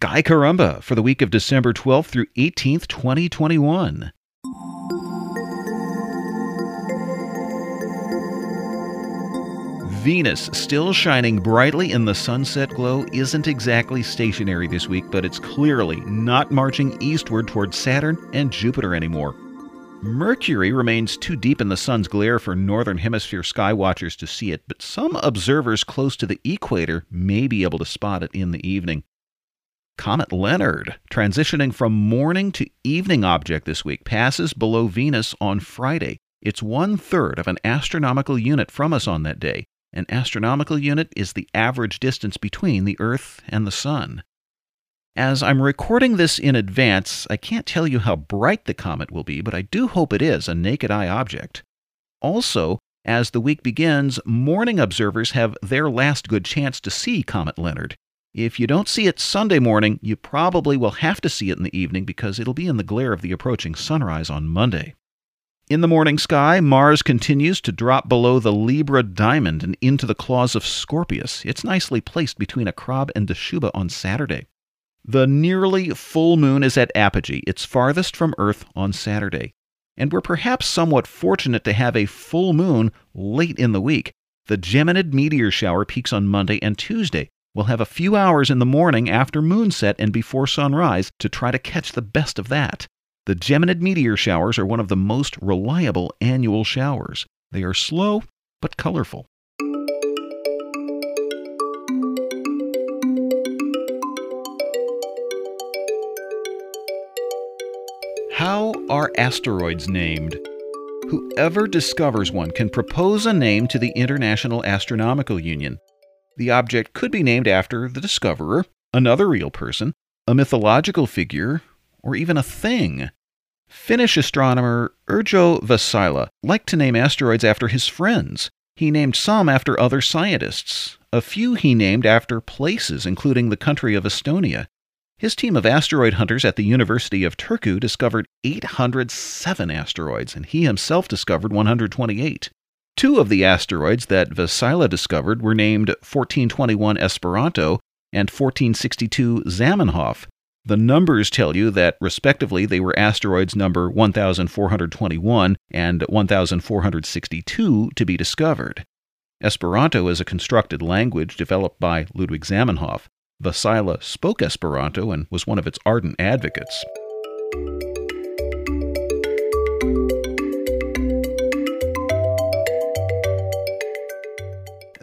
Sky Caramba for the week of December 12th through 18th, 2021. Venus, still shining brightly in the sunset glow, isn't exactly stationary this week, but it's clearly not marching eastward towards Saturn and Jupiter anymore. Mercury remains too deep in the sun's glare for northern hemisphere sky watchers to see it, but some observers close to the equator may be able to spot it in the evening. Comet Leonard, transitioning from morning to evening object this week, passes below Venus on Friday. It's one third of an astronomical unit from us on that day. An astronomical unit is the average distance between the Earth and the Sun. As I'm recording this in advance, I can't tell you how bright the comet will be, but I do hope it is a naked eye object. Also, as the week begins, morning observers have their last good chance to see Comet Leonard. If you don't see it Sunday morning, you probably will have to see it in the evening because it'll be in the glare of the approaching sunrise on Monday. In the morning sky, Mars continues to drop below the Libra diamond and into the claws of Scorpius. It's nicely placed between Akhrab and Dschubba on Saturday. The nearly full moon is at apogee, its farthest from Earth on Saturday. And we're perhaps somewhat fortunate to have a full moon late in the week. The Geminid meteor shower peaks on Monday and Tuesday. We'll have a few hours in the morning after moonset and before sunrise to try to catch the best of that. The Geminid meteor showers are one of the most reliable annual showers. They are slow but colorful. How are asteroids named? Whoever discovers one can propose a name to the International Astronomical Union. The object could be named after the discoverer, another real person, a mythological figure, or even a thing. Finnish astronomer Yrjö Väisälä liked to name asteroids after his friends. He named some after other scientists. A few he named after places, including the country of Estonia. His team of asteroid hunters at the University of Turku discovered 807 asteroids, and he himself discovered 128. Two of the asteroids that Väisälä discovered were named 1421 Esperanto and 1462 Zamenhof. The numbers tell you that, respectively, they were asteroids number 1421 and 1462 to be discovered. Esperanto is a constructed language developed by Ludwig Zamenhof. Väisälä spoke Esperanto and was one of its ardent advocates.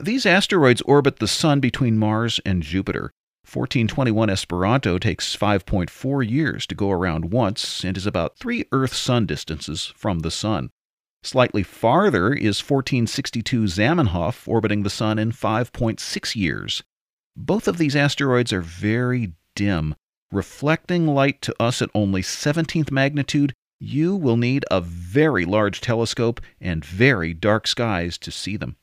These asteroids orbit the Sun between Mars and Jupiter. 1421 Esperanto takes 5.4 years to go around once and is about three Earth Sun distances from the Sun. Slightly farther is 1462 Zamenhof orbiting the Sun in 5.6 years. Both of these asteroids are very dim. Reflecting light to us at only 17th magnitude, you will need a very large telescope and very dark skies to see them.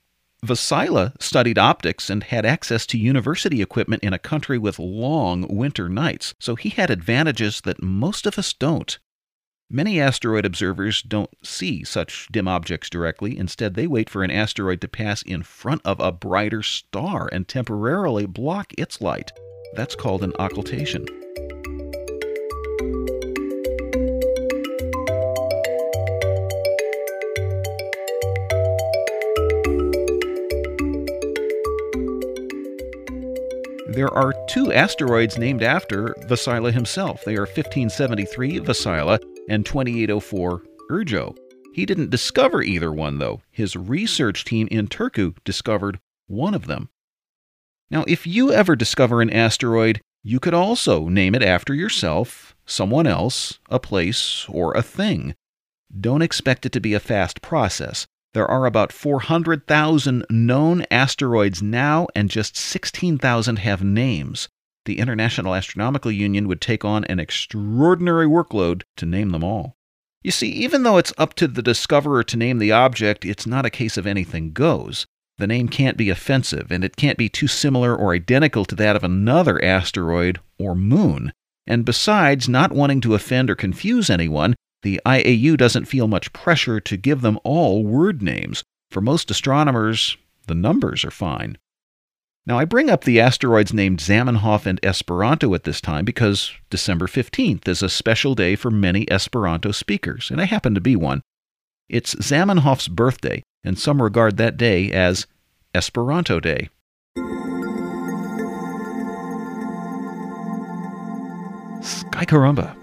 Väisälä studied optics and had access to university equipment in a country with long winter nights, so he had advantages that most of us don't. Many asteroid observers don't see such dim objects directly. Instead, they wait for an asteroid to pass in front of a brighter star and temporarily block its light. That's called an occultation. There are two asteroids named after Väisälä himself. They are 1573 Väisälä and 2804 Yrjö. He didn't discover either one, though. His research team in Turku discovered one of them. Now, if you ever discover an asteroid, you could also name it after yourself, someone else, a place, or a thing. Don't expect it to be a fast process. There are about 400,000 known asteroids now, and just 16,000 have names. The International Astronomical Union would take on an extraordinary workload to name them all. You see, even though it's up to the discoverer to name the object, it's not a case of anything goes. The name can't be offensive, and it can't be too similar or identical to that of another asteroid or moon. And besides, not wanting to offend or confuse anyone, the IAU doesn't feel much pressure to give them all word names. For most astronomers, the numbers are fine. Now, I bring up the asteroids named Zamenhof and Esperanto at this time because December 15th is a special day for many Esperanto speakers, and I happen to be one. It's Zamenhof's birthday, and some regard that day as Esperanto Day. Sky Caramba.